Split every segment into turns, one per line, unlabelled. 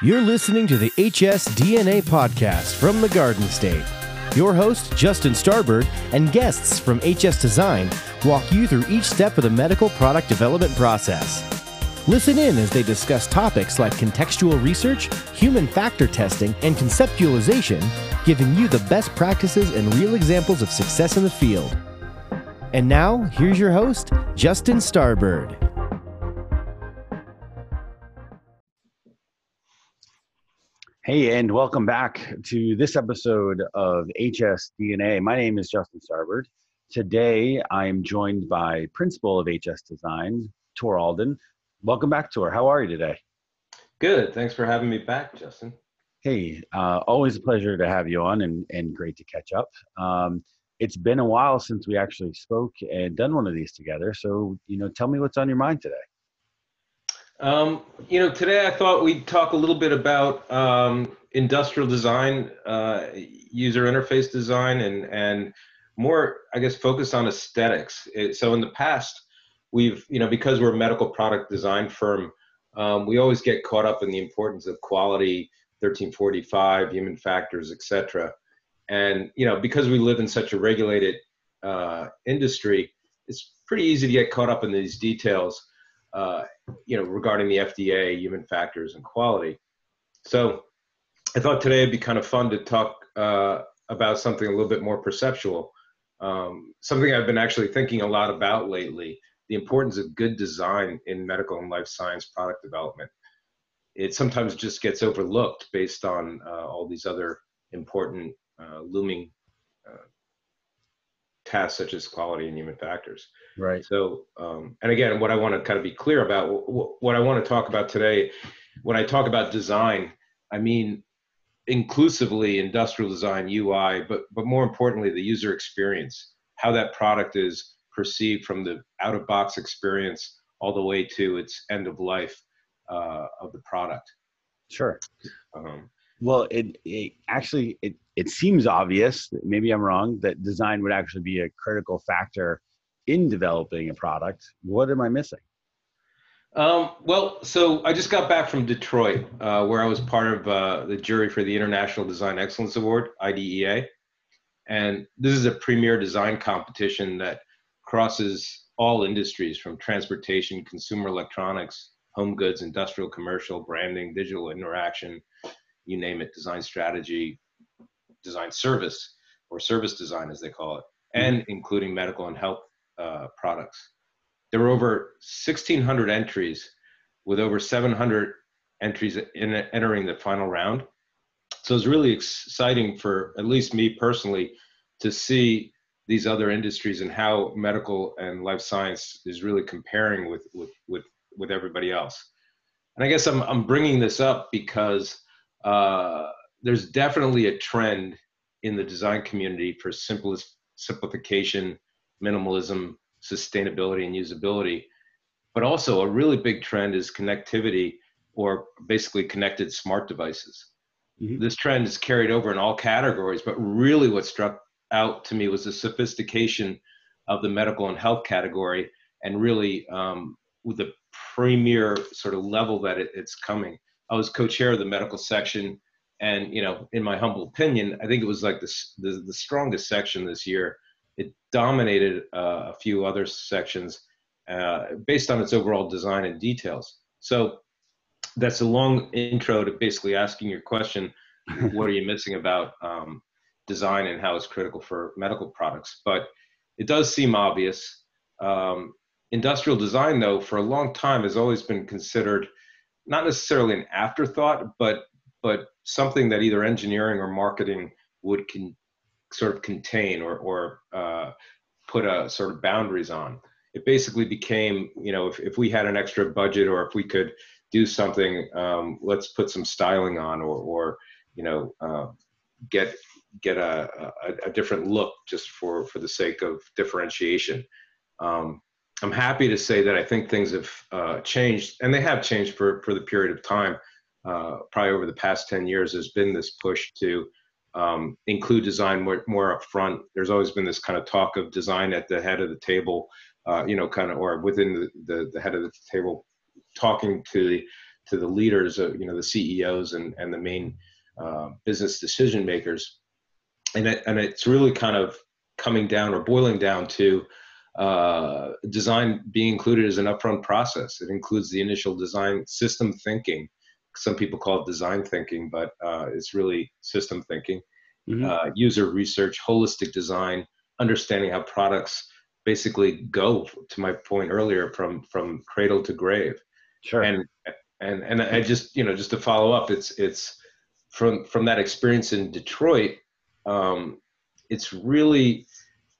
You're listening to the HS DNA podcast from the Garden State. Your host, Justin Starbird, and guests from HS Design walk you through each step of the medical product development process. Listen in as they discuss topics like contextual research, human factor testing, and conceptualization, giving you the best practices and real examples of success in the field. And now, here's your host, Justin Starbird.
Hey, and welcome back to this episode of HS DNA. My name is Justin Starbird. Today, I am joined by Principal of HS Design, Tor Alden. Welcome back, Tor. How are you today?
Good. Thanks for having me back, Justin.
Hey, uh, always a pleasure to have you on and, and great to catch up. Um, it's been a while since we actually spoke and done one of these together. So, you know, tell me what's on your mind today.
Um, you know, today I thought we'd talk a little bit about um, industrial design, uh, user interface design, and and more, I guess, focus on aesthetics. It, so in the past, we've, you know, because we're a medical product design firm, um, we always get caught up in the importance of quality, 1345, human factors, etc. And you know, because we live in such a regulated uh, industry, it's pretty easy to get caught up in these details uh, you know, regarding the FDA, human factors, and quality. So I thought today it'd be kind of fun to talk uh, about something a little bit more perceptual, um, something I've been actually thinking a lot about lately, the importance of good design in medical and life science product development. It sometimes just gets overlooked based on uh, all these other important uh, looming uh, tasks such as quality and human factors.
Right.
So, um, and again, what I want to kind of be clear about, what I want to talk about today, when I talk about design, I mean inclusively industrial design, UI, but but more importantly, the user experience, how that product is perceived from the out of box experience all the way to its end of life uh, of the product.
Sure. Um, well, it, it actually it it seems obvious. Maybe I'm wrong. That design would actually be a critical factor in developing a product. What am I missing?
Um, well, so I just got back from Detroit, uh, where I was part of uh, the jury for the International Design Excellence Award (IDEA), and this is a premier design competition that crosses all industries from transportation, consumer electronics, home goods, industrial, commercial, branding, digital interaction, you name it, design strategy, design service, or service design as they call it, mm-hmm. and including medical and health uh, products. There were over 1,600 entries, with over 700 entries in, entering the final round. So it's really exciting for at least me personally to see these other industries and how medical and life science is really comparing with with with, with everybody else. And I guess I'm I'm bringing this up because uh, there's definitely a trend in the design community for simplest simplification, minimalism, sustainability, and usability. But also, a really big trend is connectivity or basically connected smart devices. Mm-hmm. This trend is carried over in all categories, but really what struck out to me was the sophistication of the medical and health category and really um, with the premier sort of level that it, it's coming. I was co-chair of the medical section, and you know, in my humble opinion, I think it was like the the, the strongest section this year. It dominated uh, a few other sections uh, based on its overall design and details. So that's a long intro to basically asking your question: What are you missing about um, design and how it's critical for medical products? But it does seem obvious. Um, industrial design, though, for a long time has always been considered not necessarily an afterthought, but but something that either engineering or marketing would can sort of contain or or uh, put a sort of boundaries on. It basically became, you know, if, if we had an extra budget or if we could do something, um, let's put some styling on or or you know uh, get get a, a, a, different look just for for the sake of differentiation. Um, I'm happy to say that I think things have uh, changed, and they have changed for, for the period of time. Uh, probably over the past 10 years, there's been this push to um, include design more, more upfront. There's always been this kind of talk of design at the head of the table, uh, you know, kind of, or within the, the, the, head of the table, talking to the to the leaders, of, you know, the CEOs and and the main uh, business decision makers, and it, and it's really kind of coming down or boiling down to uh, design being included as an upfront process. It includes the initial design system thinking. Some people call it design thinking, but uh, it's really system thinking. Mm-hmm. Uh, user research, holistic design, understanding how products basically go. To my point earlier, from from cradle to grave.
Sure.
And and and I just you know just to follow up, it's it's from from that experience in Detroit. Um, it's really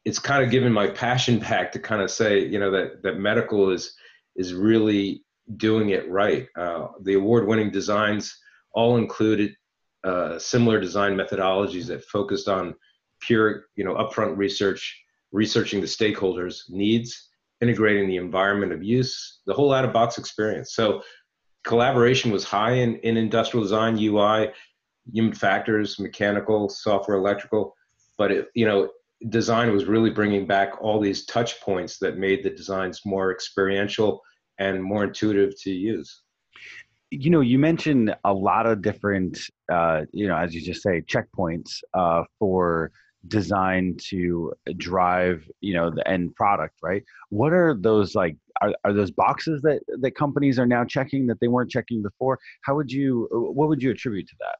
it's kind of given my passion back to kind of say, you know, that that medical is is really doing it right. Uh, the award-winning designs all included uh, similar design methodologies that focused on pure, you know, upfront research, researching the stakeholders' needs, integrating the environment of use, the whole out-of-box experience. So collaboration was high in, in industrial design, UI, human factors, mechanical, software, electrical, but it, you know, design was really bringing back all these touch points that made the designs more experiential and more intuitive to use.
You know you mentioned a lot of different uh, you know as you just say checkpoints uh, for design to drive you know the end product right? What are those like are, are those boxes that that companies are now checking that they weren't checking before? How would you what would you attribute to that?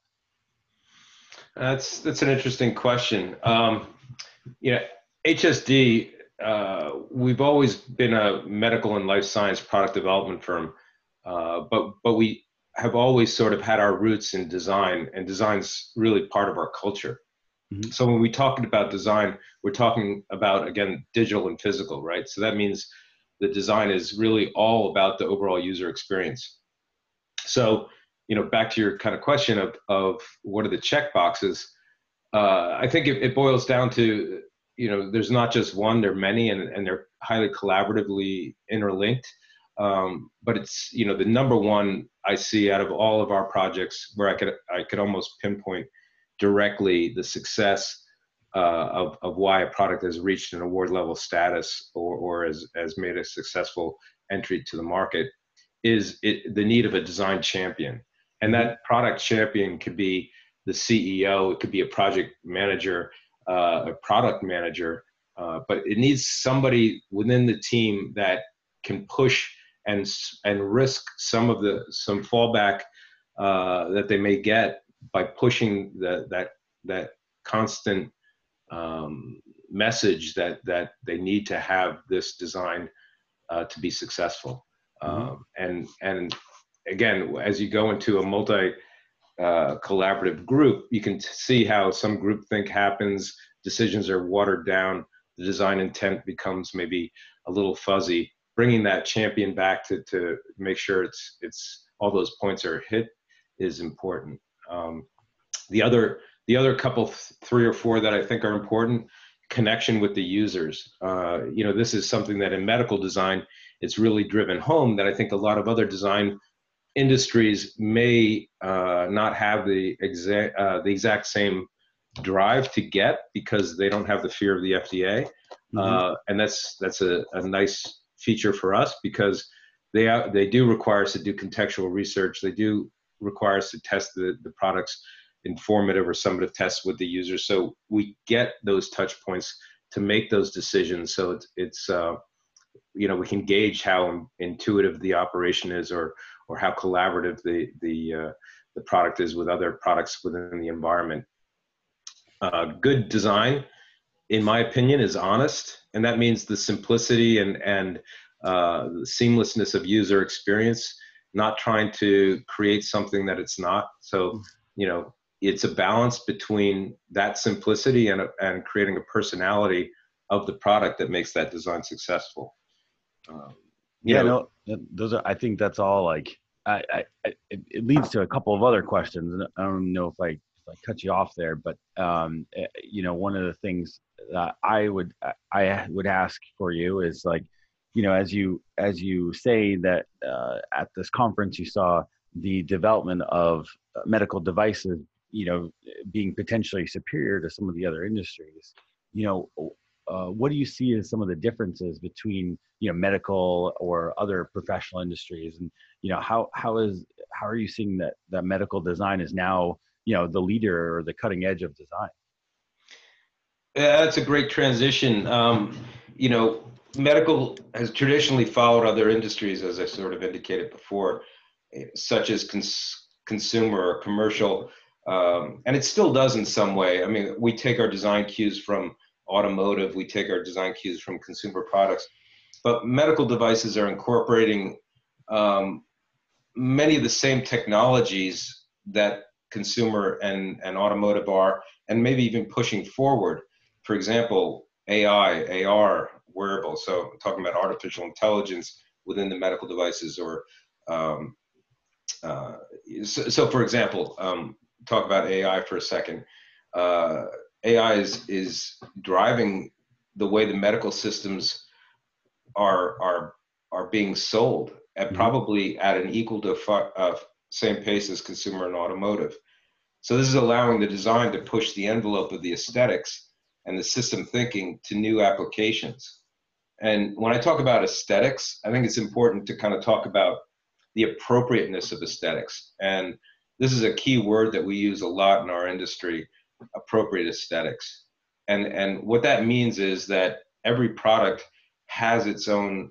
That's that's an interesting question. Um, you know, HSD, uh, we've always been a medical and life science product development firm, uh, but but we have always sort of had our roots in design, and design's really part of our culture. Mm-hmm. So when we talk about design, we're talking about again digital and physical, right? So that means the design is really all about the overall user experience. So you know, back to your kind of question of of what are the check boxes uh, I think it, it, boils down to you know there's not just one, there are many, and, and they're highly collaboratively interlinked. Um, but it's you know the number one I see out of all of our projects where I could I could almost pinpoint directly the success uh, of of why a product has reached an award level status or or has has made a successful entry to the market is it, the need of a design champion, and that product champion could be the CEO, it could be a project manager, uh, a product manager, uh, but it needs somebody within the team that can push and and risk some of the some fallback uh, that they may get by pushing the, that that constant um, message that that they need to have this design uh, to be successful. Mm-hmm. Um, and and again, as you go into a multi uh, collaborative group, you can see how some groupthink happens, decisions are watered down, the design intent becomes maybe a little fuzzy. Bringing that champion back to, to make sure it's it's all those points are hit is important. Um, the other the other couple three or four that I think are important connection with the users. Uh, you know, this is something that in medical design it's really driven home that I think a lot of other design industries may uh, not have the exact uh, the exact same drive to get because they don't have the fear of the FDA, mm-hmm. uh, and that's that's a, a nice feature for us because they they do require us to do contextual research. They do require us to test the, the products informative or summative tests with the user, so we get those touch points to make those decisions. So it's it's uh, you know we can gauge how intuitive the operation is or or how collaborative the the uh, the product is with other products within the environment. Uh, good design, in my opinion, is honest, and that means the simplicity and and uh, the seamlessness of user experience. Not trying to create something that it's not. So, you know, it's a balance between that simplicity and and creating a personality of the product that makes that design successful.
Um, yeah, know, no, those are. I think that's all. Like, I, I, it, it, leads to a couple of other questions, and I don't know if I, if I cut you off there, but um, eh, you know, one of the things that I would, I would ask for you is like, you know, as you as you say that uh, at this conference you saw the development of uh, medical devices, you know, being potentially superior to some of the other industries. You know, uh, what do you see as some of the differences between you know medical or other professional industries and you know how how is how are you seeing that that medical design is now you know the leader or the cutting edge of design?
Yeah, that's a great transition. Um, you know, medical has traditionally followed other industries, as I sort of indicated before, such as cons- consumer or commercial, um, and it still does in some way. I mean, we take our design cues from automotive, we take our design cues from consumer products, but medical devices are incorporating um, many of the same technologies that consumer and, and automotive are, and maybe even pushing forward. For example, AI, AR, wearables. So talking about artificial intelligence within the medical devices or um, uh, so, so, for example, um, talk about AI for a second. Uh, AI is, is driving the way the medical systems are, are, are being sold at mm-hmm. probably at an equal to uh, same pace as consumer and automotive. So this is allowing the design to push the envelope of the aesthetics and the system thinking to new applications. And when I talk about aesthetics, I think it's important to kind of talk about the appropriateness of aesthetics. And this is a key word that we use a lot in our industry appropriate aesthetics. And, and what that means is that every product has its own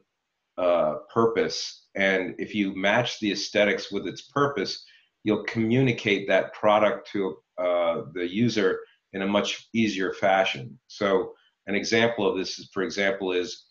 uh, purpose. And if you match the aesthetics with its purpose, you'll communicate that product to uh, the user in a much easier fashion. So, an example of this, is, for example, is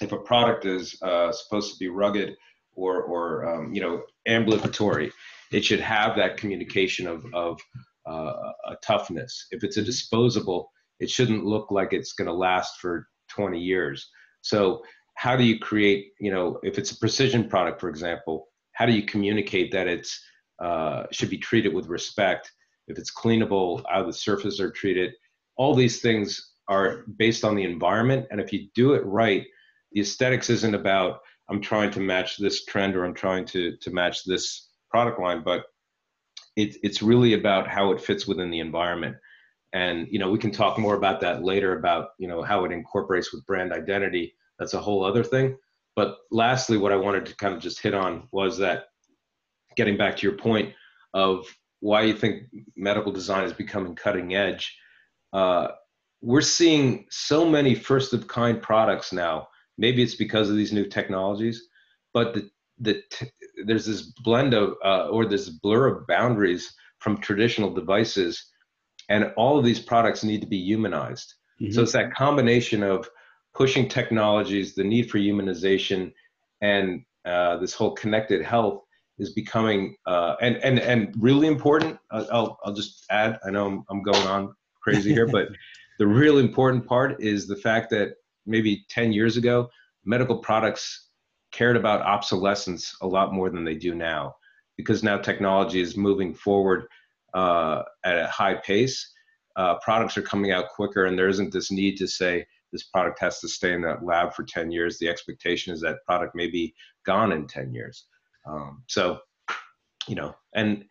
if a product is uh, supposed to be rugged or, or um, you know, ambulatory, it should have that communication of, of uh, a toughness. If it's a disposable, it shouldn't look like it's going to last for 20 years. So how do you create, you know, if it's a precision product, for example, how do you communicate that it's uh, should be treated with respect? If it's cleanable, how the surfaces are treated, all these things are based on the environment. And if you do it right, the aesthetics isn't about I'm trying to match this trend or I'm trying to to match this product line, but it, it's really about how it fits within the environment. And you know, we can talk more about that later about you know how it incorporates with brand identity. That's a whole other thing. But lastly, what I wanted to kind of just hit on was that getting back to your point of why you think medical design is becoming cutting edge. Uh, we're seeing so many first of kind products now Maybe it's because of these new technologies, but the, the t- there's this blend of uh, or this blur of boundaries from traditional devices, and all of these products need to be humanized. Mm-hmm. So it's that combination of pushing technologies, the need for humanization, and uh, this whole connected health is becoming uh, and and and really important. I'll I'll just add. I know I'm, I'm going on crazy here, but the real important part is the fact that maybe 10 years ago, medical products cared about obsolescence a lot more than they do now because now technology is moving forward uh, at a high pace. Uh, products are coming out quicker, and there isn't this need to say this product has to stay in that lab for 10 years. The expectation is that product may be gone in 10 years. Um, so, you know, and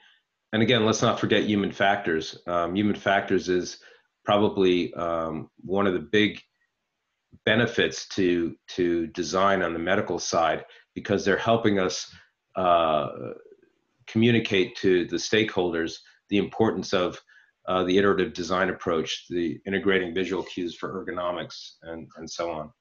and again, let's not forget human factors. Um, human factors is probably um, one of the big benefits to to design on the medical side because they're helping us uh, communicate to the stakeholders the importance of uh, the iterative design approach, the integrating visual cues for ergonomics, and and so on.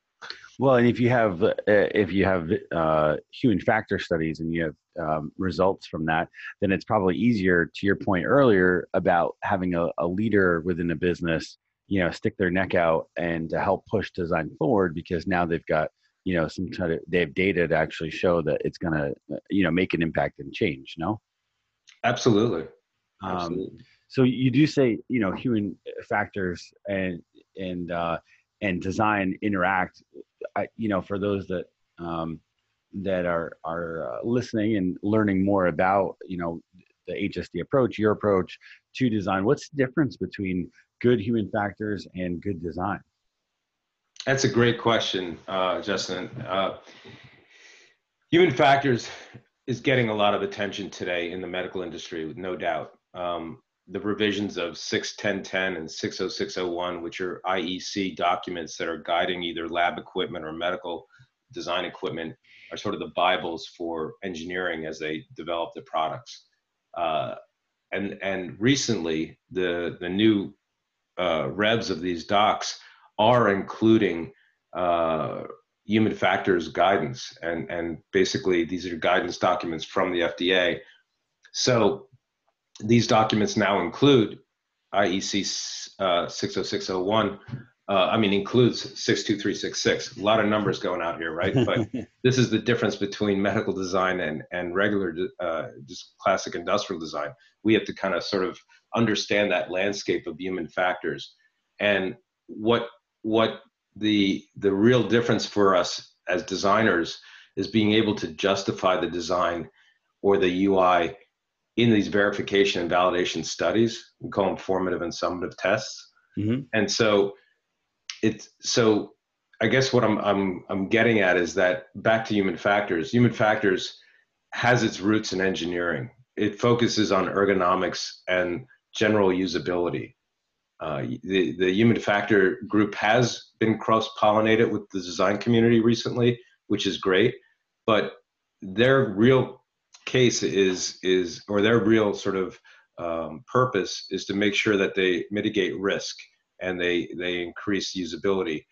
Well, and if you have uh, if you have uh, human factor studies and you have um, results from that, then it's probably easier. To your point earlier about having a, a leader within a business you know stick their neck out and to help push design forward because now they've got you know some kind of they have data to actually show that it's going to you know make an impact and change no
absolutely.
Um, absolutely. so you do say you know human factors and and uh and design interact I, you know for those that um that are are uh, listening and learning more about you know the HSD approach, your approach to design. What's the difference between good human factors and good design?
That's a great question, uh, Justin. Uh, human factors is getting a lot of attention today in the medical industry, no doubt. Um, the revisions of 61010 and 60601, which are IEC documents that are guiding either lab equipment or medical design equipment are sort of the bibles for engineering as they develop the products. Uh, and and recently, the the new uh, revs of these docs are including uh, human factors guidance, and and basically these are guidance documents from the FDA. So these documents now include IEC uh, 60601 uh, I mean, includes 62366. A lot of numbers going out here, right? But this is the difference between medical design and, and regular, uh, just classic industrial design. We have to kind of sort of understand that landscape of human factors. And what, what the, the real difference for us as designers is being able to justify the design or the UI in these verification and validation studies. We call them formative and summative tests. Mm-hmm. And so it's so I guess what I'm I'm I'm getting at is that back to human factors. Human factors has its roots in engineering. It focuses on ergonomics and general usability. Uh, the the human factor group has been cross pollinated with the design community recently, which is great. But their real case is is or their real sort of um, purpose is to make sure that they mitigate risk and they they increase usability.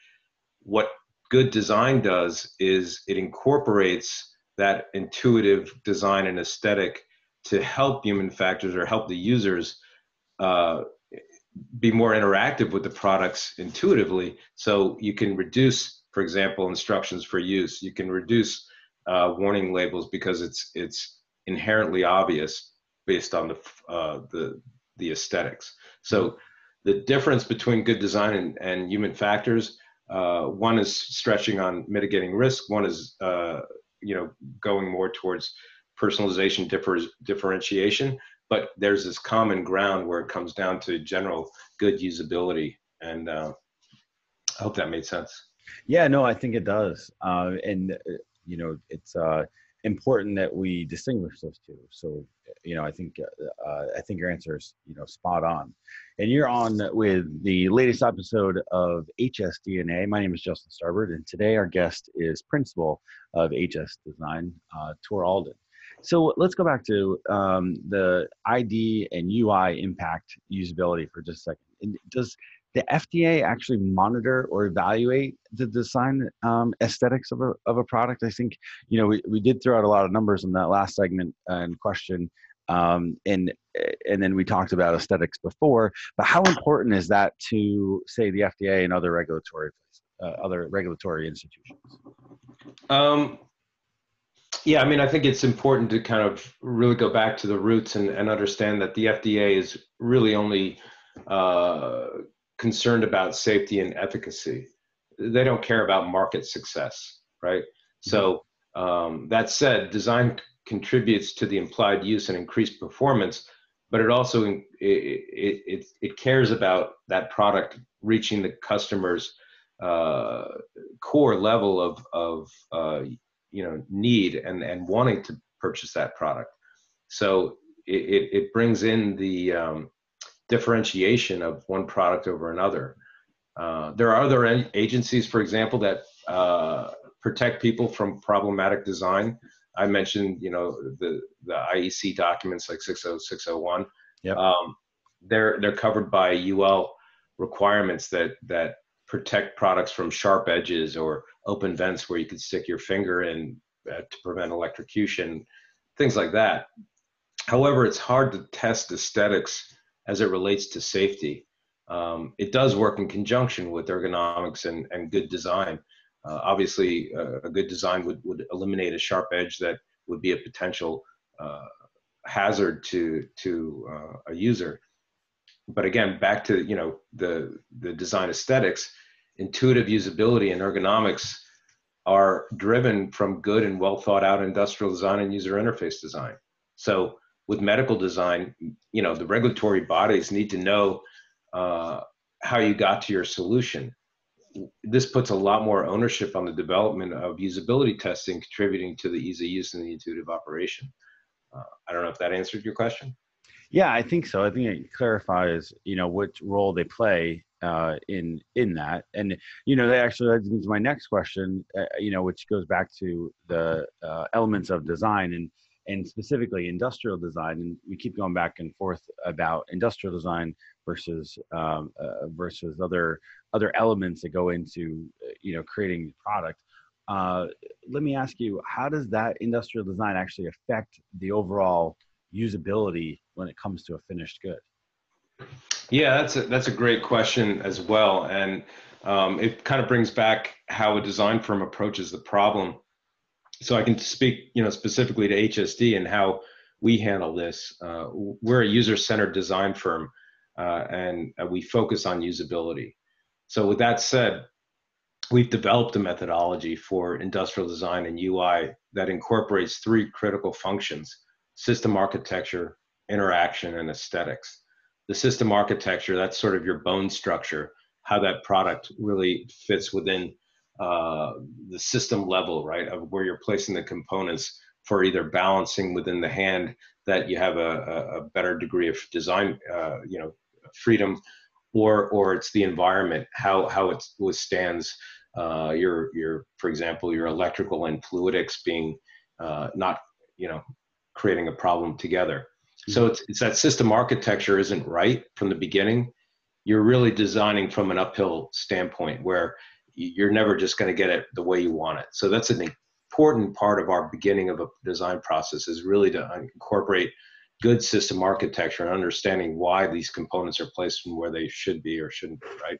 What good design does is it incorporates that intuitive design and aesthetic to help human factors or help the users uh, be more interactive with the products intuitively. So you can reduce, for example, instructions for use. You can reduce uh, warning labels because it's it's inherently obvious based on the uh, the the aesthetics. So the difference between good design and, and human factors uh, one is stretching on mitigating risk one is uh, you know going more towards personalization differ, differentiation but there's this common ground where it comes down to general good usability and uh, i hope that made sense
yeah no i think it does uh, and uh, you know it's uh, important that we distinguish those two. So, you know, I think uh, uh, I think your answer is you know spot on. And you're on with the latest episode of HSDNA. My name is Justin Starbird, and today our guest is principal of HS Design, Tor Alden. So let's go back to um, the ID and UI impact usability for just a second. And does the FDA actually monitor or evaluate the design um, aesthetics of a, of a product? I think, you know, we, we did throw out a lot of numbers in that last segment and question. Um, and and then we talked about aesthetics before, but how important is that to say the FDA and other regulatory uh, other regulatory institutions?
Um, yeah, I mean, I think it's important to kind of really go back to the roots and, and understand that the FDA is really only uh, concerned about safety and efficacy. They don't care about market success, right? Mm-hmm. So um, that said, design contributes to the implied use and increased performance, but it also it, it, it cares about that product reaching the customer's uh, core level of of uh, you know need and and wanting to purchase that product. So it, it brings in the um, differentiation of one product over another. Uh, there are other agencies, for example, that uh, protect people from problematic design. I mentioned, you know, the the IEC documents like 60601. Yep. Um, they're they're covered by UL requirements that that protect products from sharp edges or open vents where you could stick your finger in uh, to prevent electrocution, things like that. However, it's hard to test aesthetics as it relates to safety. Um, it does work in conjunction with ergonomics and, and good design. Uh, obviously, uh, a good design would, would eliminate a sharp edge that would be a potential uh, hazard to, to uh, a user. But again, back to you know the, the design aesthetics, intuitive usability and ergonomics are driven from good and well thought out industrial design and user interface design. So with medical design, you know, the regulatory bodies need to know uh, how you got to your solution. This puts a lot more ownership on the development of usability testing, contributing to the ease of use and the intuitive operation. Uh, I don't know if that answered your question.
Yeah, I think so. I think it clarifies, you know, which role they play uh, in in that. And you know, that actually leads me to my next question. Uh, you know, which goes back to the uh, elements of design and and specifically industrial design. And we keep going back and forth about industrial design versus um, uh, versus other other elements that go into uh, you know creating product. Uh, let me ask you, how does that industrial design actually affect the overall usability when it comes to a finished good?
Yeah, that's a, that's a great question as well, and um, it kind of brings back how a design firm approaches the problem. So I can speak, you know, specifically to HSD and how we handle this. Uh, we're a user-centered design firm, uh, and uh, we focus on usability. So with that said, we've developed a methodology for industrial design and UI that incorporates three critical functions: system architecture, interaction, and aesthetics the system architecture, that's sort of your bone structure, how that product really fits within uh, the system level, right, of where you're placing the components for either balancing within the hand that you have a, a better degree of design, uh, you know, freedom, or or it's the environment, how how it withstands uh, your your, for example, your electrical and fluidics being uh, not, you know, creating a problem together. So it's, it's that system architecture isn't right from the beginning. You're really designing from an uphill standpoint where you're never just going to get it the way you want it. So that's an important part of our beginning of a design process is really to incorporate good system architecture and understanding why these components are placed and where they should be or shouldn't be, right?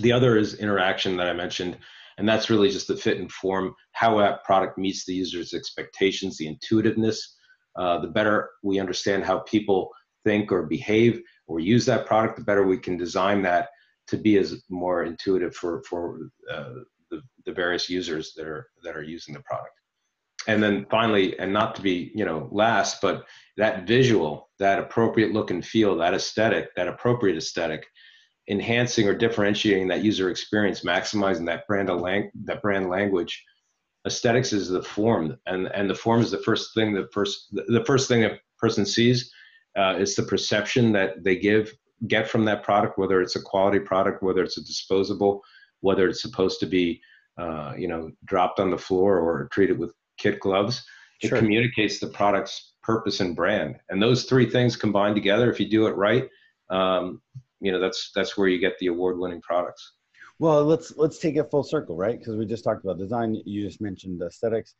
The other is interaction that I mentioned, and that's really just the fit and form, how that product meets the user's expectations, the intuitiveness, uh, the better we understand how people think or behave or use that product, the better we can design that to be as more intuitive for for uh, the, the various users that are that are using the product. And then finally, and not to be you know last, but that visual, that appropriate look and feel, that aesthetic, that appropriate aesthetic, enhancing or differentiating that user experience, maximizing that brand lang- that brand language aesthetics is the form and and the form is the first thing the first the first thing a person sees uh, is the perception that they give get from that product whether it's a quality product whether it's a disposable whether it's supposed to be uh, you know dropped on the floor or treated with kit gloves. It sure. communicates the product's purpose and brand. And those three things combined together if you do it right um, you know that's that's where you get the award winning products
well, let's let's take it full circle, right? Because we just talked about design. You just mentioned aesthetics.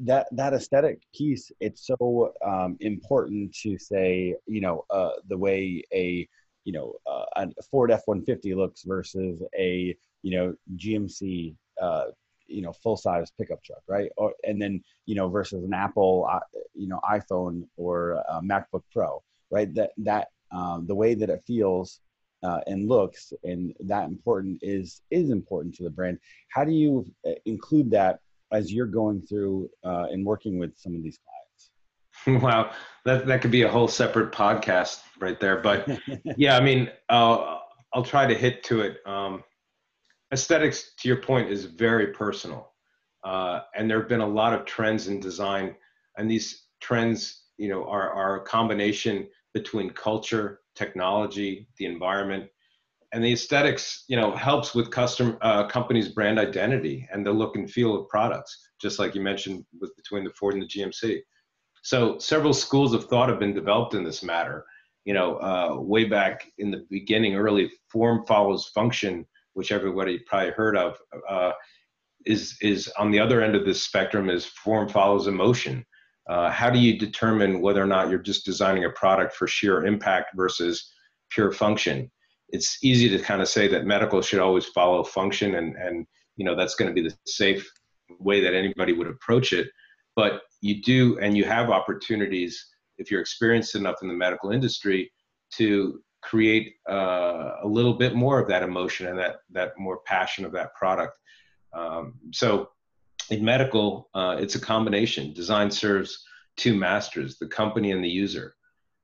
That that aesthetic piece, it's so um, important to say, you know, uh, the way a you know uh, a Ford F one fifty looks versus a you know GMC uh, you know full size pickup truck, right? Or and then you know versus an Apple uh, you know iPhone or MacBook Pro, right? That that um, the way that it feels uh, and looks and that important is is important to the brand. How do you uh, include that as you're going through uh, and working with some of these
clients? Wow. That, that could be a whole separate podcast right there but yeah i mean i'll i'll try to hit to it. Um, aesthetics to your point is very personal. Uh, and there have been a lot of trends in design and these trends you know are, are a combination between culture technology, the environment, and the aesthetics, you know, helps with custom uh, companies' brand identity and the look and feel of products, just like you mentioned with between the Ford and the GMC. So several schools of thought have been developed in this matter. You know, uh, way back in the beginning, early form follows function, which everybody probably heard of, uh, is is on the other end of this spectrum is form follows emotion. Uh, how do you determine whether or not you're just designing a product for sheer impact versus pure function? It's easy to kind of say that medical should always follow function, and and you know that's going to be the safe way that anybody would approach it. But you do, and you have opportunities if you're experienced enough in the medical industry to create uh, a little bit more of that emotion and that that more passion of that product. Um, so in medical, uh, it's a combination. Design serves two masters, the company and the user.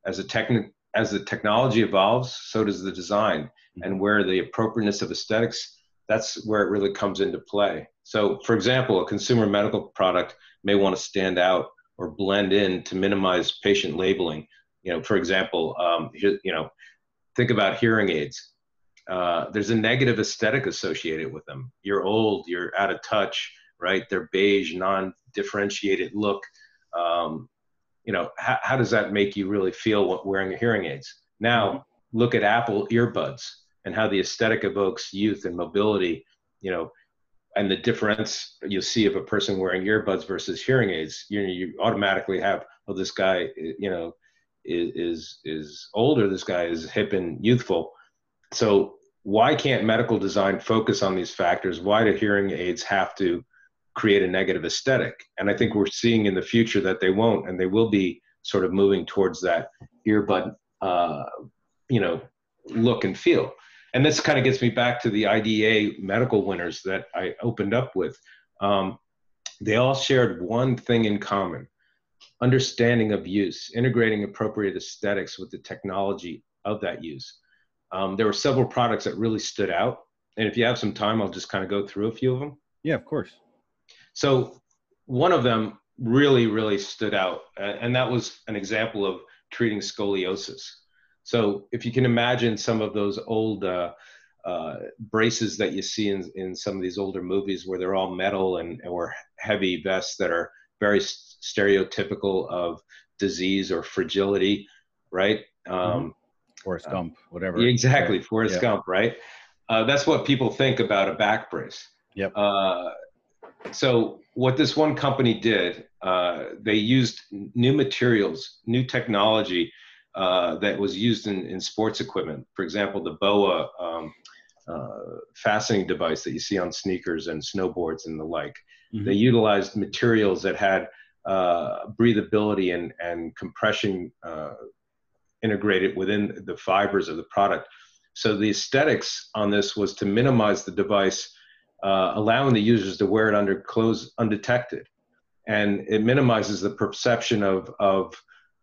As, a techni- as the technology evolves, so does the design. Mm-hmm. And where the appropriateness of aesthetics, that's where it really comes into play. So, for example, a consumer medical product may want to stand out or blend in to minimize patient labeling. You know, for example, um, you know, think about hearing aids. uh, there's a negative aesthetic associated with them. You're old, you're out of touch, right? They're beige, non-differentiated look. Um, you know, how, how does that make you really feel wearing hearing aids? Now, mm-hmm. look at Apple earbuds and how the aesthetic evokes youth and mobility. You know, and the difference you see of a person wearing earbuds versus hearing aids, you know, you automatically have, oh, this guy, you know, is is, is older. This guy is hip and youthful. So why can't medical design focus on these factors? Why do hearing aids have to create a negative aesthetic? And I think we're seeing in the future that they won't, and they will be sort of moving towards that earbud, uh, you know, look and feel and this kind of gets me back to the IDEA medical winners that I opened up with. Um, they all shared one thing in common understanding of use, integrating appropriate aesthetics with the technology of that use. Um, there were several products that really stood out. And if you have some time, I'll just kind of go through a few of them.
Yeah, of course.
So, one of them really, really stood out, and that was an example of treating scoliosis. So if you can imagine some of those old uh, uh, braces that you see in, in some of these older movies where they're all metal and or heavy vests that are very stereotypical of disease or fragility, right?
Um, mm-hmm. Forrest Gump, uh, whatever.
Exactly. Forrest Gump, right? Uh, that's what people think about a back brace.
Yep. Uh,
so what this one company did, uh, they used new materials, new technology uh, that was used in, in sports equipment. For example, the BOA um, uh, fastening device that you see on sneakers and snowboards and the like. Mm-hmm. They utilized materials that had uh, breathability and, and compression uh, integrated within the fibers of the product. So the aesthetics on this was to minimize the device, uh, allowing the users to wear it under clothes undetected. And it minimizes the perception of, of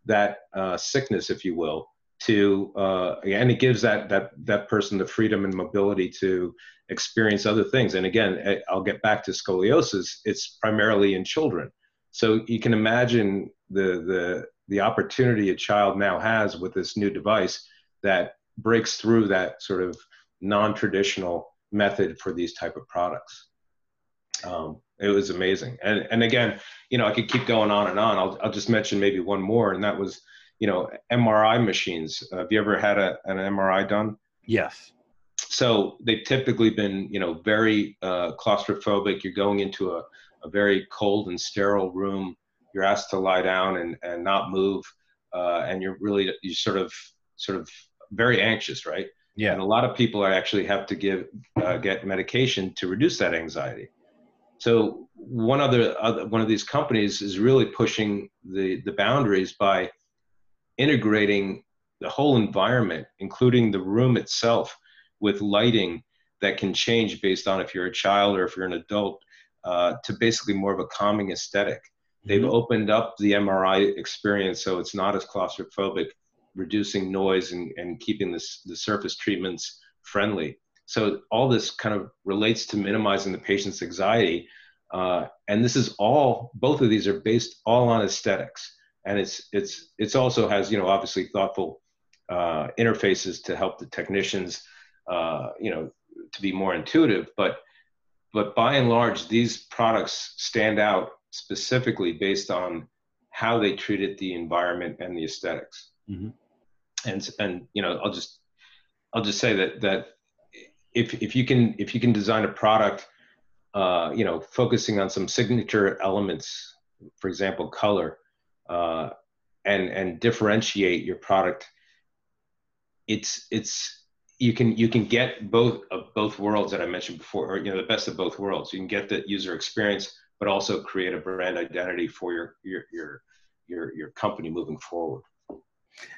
that uh, sickness, if you will, to uh, and it gives that that that person the freedom and mobility to experience other things. And again, eh, I'll get back to scoliosis. It's primarily in children, so you can imagine the the the opportunity a child now has with this new device that breaks through that sort of non-traditional method for these type of products. Um, it was amazing. And and again, you know, I could keep going on and on. I'll I'll just mention maybe one more, and that was, you know, MRI machines. Uh, have you ever had a, an MRI done?
Yes.
So they've typically been, you know, very uh, claustrophobic. You're going into a, a very cold and sterile room. You're asked to lie down and, and not move, uh, and you're really you sort of sort of very anxious, right?
Yeah.
And a lot of people actually have to give uh, get medication to reduce that anxiety. So one other, other one of these companies is really pushing the the boundaries by integrating the whole environment, including the room itself, with lighting that can change based on if you're a child or if you're an adult, uh, to basically more of a calming aesthetic. They've mm-hmm. opened up the MRI experience so it's not as claustrophobic, reducing noise and, and keeping this, the surface treatments friendly. So all this kind of relates to minimizing the patient's anxiety. Uh, and this is all, both of these are based all on aesthetics. And it's, it's, it's also has, you know, obviously thoughtful uh, interfaces to help the technicians, uh, you know, to be more intuitive. But, but by and large, these products stand out specifically based on how they treated the environment and the esthetics mm-hmm. And, and, you know, I'll just, I'll just say that, that if if you can if you can design a product, uh, you know, focusing on some signature elements, for example, color, uh, and and differentiate your product, it's it's you can you can get both of both worlds that I mentioned before, or you know, the best of both worlds. You can get the user experience, but also create a brand identity for your your your your your company moving forward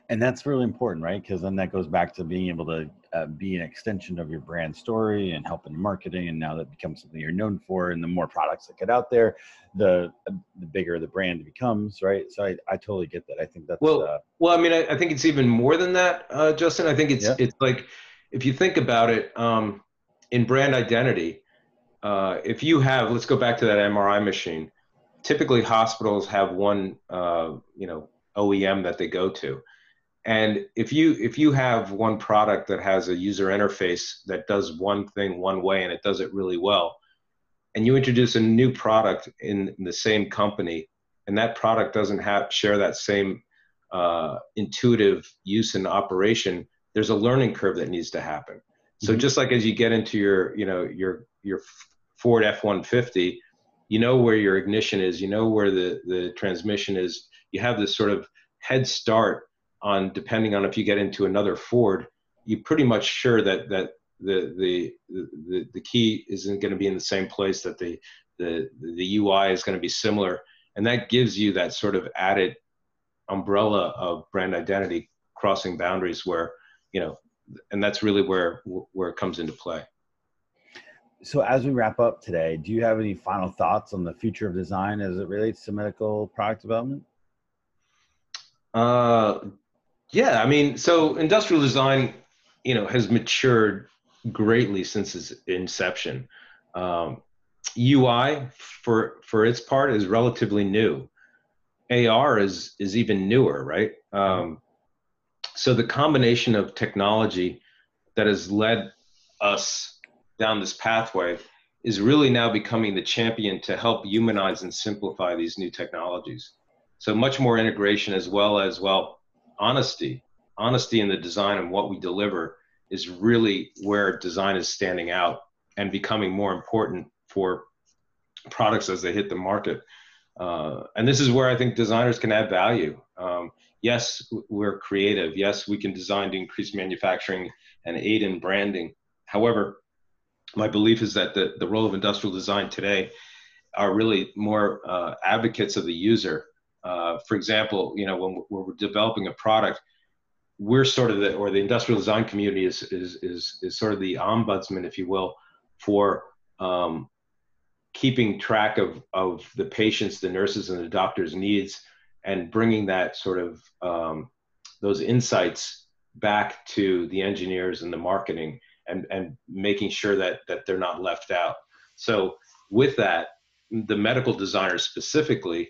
and that's really important right? Because then that goes back to being able to uh, be an extension of your brand story and help in marketing and now that becomes something you're known for and the more products that get out there the uh, the bigger the brand becomes right? So i, I totally get that. I think that's
well uh, well i mean I, I, think it's even more than that uh, justin. I think it's yeah. it's like if you think about it um, in brand identity uh, if you have let's go back to that mri machine. Typically hospitals have one uh, you know OEM that they go to. And if you if you have one product that has a user interface that does one thing one way and it does it really well, and you introduce a new product in, the same company, and that product doesn't have share that same uh, intuitive use and operation, there's a learning curve that needs to happen. So mm-hmm. just like as you get into your you know your your Ford F-150, you know where your ignition is, you know where the the transmission is. You have this sort of head start on depending on if you get into another Ford, you're pretty much sure that that the the the, the key isn't going to be in the same place that the the the UI is going to be similar, and that gives you that sort of added umbrella of brand identity crossing boundaries where you know, and that's really where where it comes into play.
So as we wrap up today, do you have any final thoughts on the future of design as it relates to medical product development?
Uh, yeah, I mean, so industrial design, you know, has matured greatly since its inception. Um, UI, for for its part, is relatively new. AR is is even newer, right? Um, so the combination of technology that has led us down this pathway is really now becoming the champion to help humanize and simplify these new technologies. So much more integration as well as well honesty, honesty in the design and what we deliver is really where design is standing out and becoming more important for products as they hit the market. Uh, and this is where I think designers can add value. Um, yes, we're creative. Yes, we can design to increase manufacturing and aid in branding. However, my belief is that the, the role of industrial design today are really more uh, advocates of the user uh, for example, you know, when, we're developing a product, we're sort of the, or the industrial design community is, is, is, is sort of the ombudsman, if you will, for um, keeping track of, of the patients, the nurses, and the doctors' needs, and bringing that sort of um, those insights back to the engineers and the marketing, and and making sure that that they're not left out. So with that, the medical designers specifically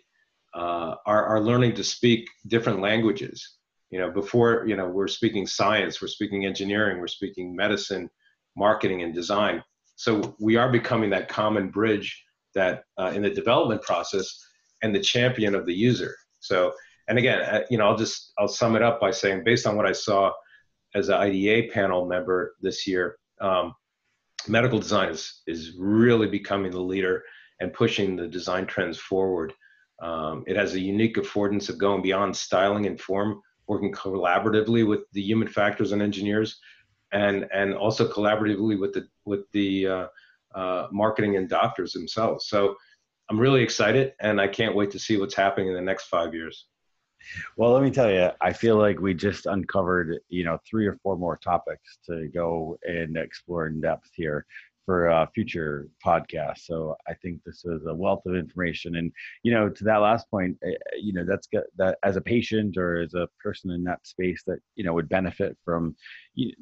uh, are, are learning to speak different languages. You know, before, you know, we're speaking science, we're speaking engineering, we're speaking medicine, marketing, and design. So we are becoming that common bridge that uh, in the development process and the champion of the user. So, and again, uh, you know, I'll just, I'll sum it up by saying, based on what I saw as an IDA panel member this year, um, medical design is, is really becoming the leader and pushing the design trends forward. Um, it has a unique affordance of going beyond styling and form, working collaboratively with the human factors and engineers, and and also collaboratively with the with the uh, uh, marketing and doctors themselves. So I'm really excited, and I can't wait to see what's happening in the next five years.
Well, let me tell you, I feel like we just uncovered, you know, three or four more topics to go and explore in depth here for uh, future podcasts. So I think this is a wealth of information. And you know, to that last point, eh, eh, you know, that's got that as a patient or as a person in that space that you know would benefit from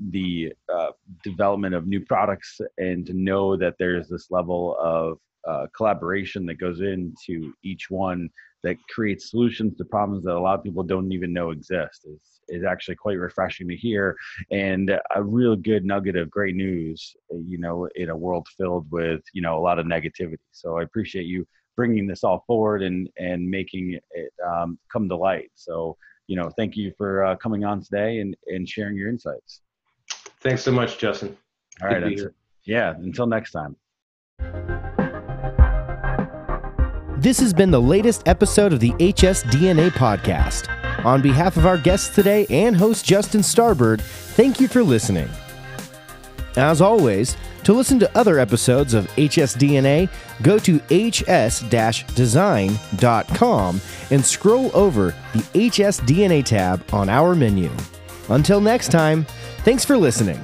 the uh, development of new products and to know that there's this level of uh, collaboration that goes into each one that creates solutions to problems that a lot of people don't even know exist. Is is actually quite refreshing to hear and a real good nugget of great news you know in a world filled with you know a lot of negativity. So i appreciate you bringing this all forward and and making it um, come to light. So you know thank you for uh, coming on today and and sharing your insights.
Thanks so much justin.
All right yeah until next time
this has been the latest episode of the HSDNA podcast. On behalf of our guests today and host Justin Starbird, thank you for listening. As always, to listen to other episodes of HSDNA, go to hs-design.com and scroll over the HSDNA tab on our menu. Until next time, thanks for listening.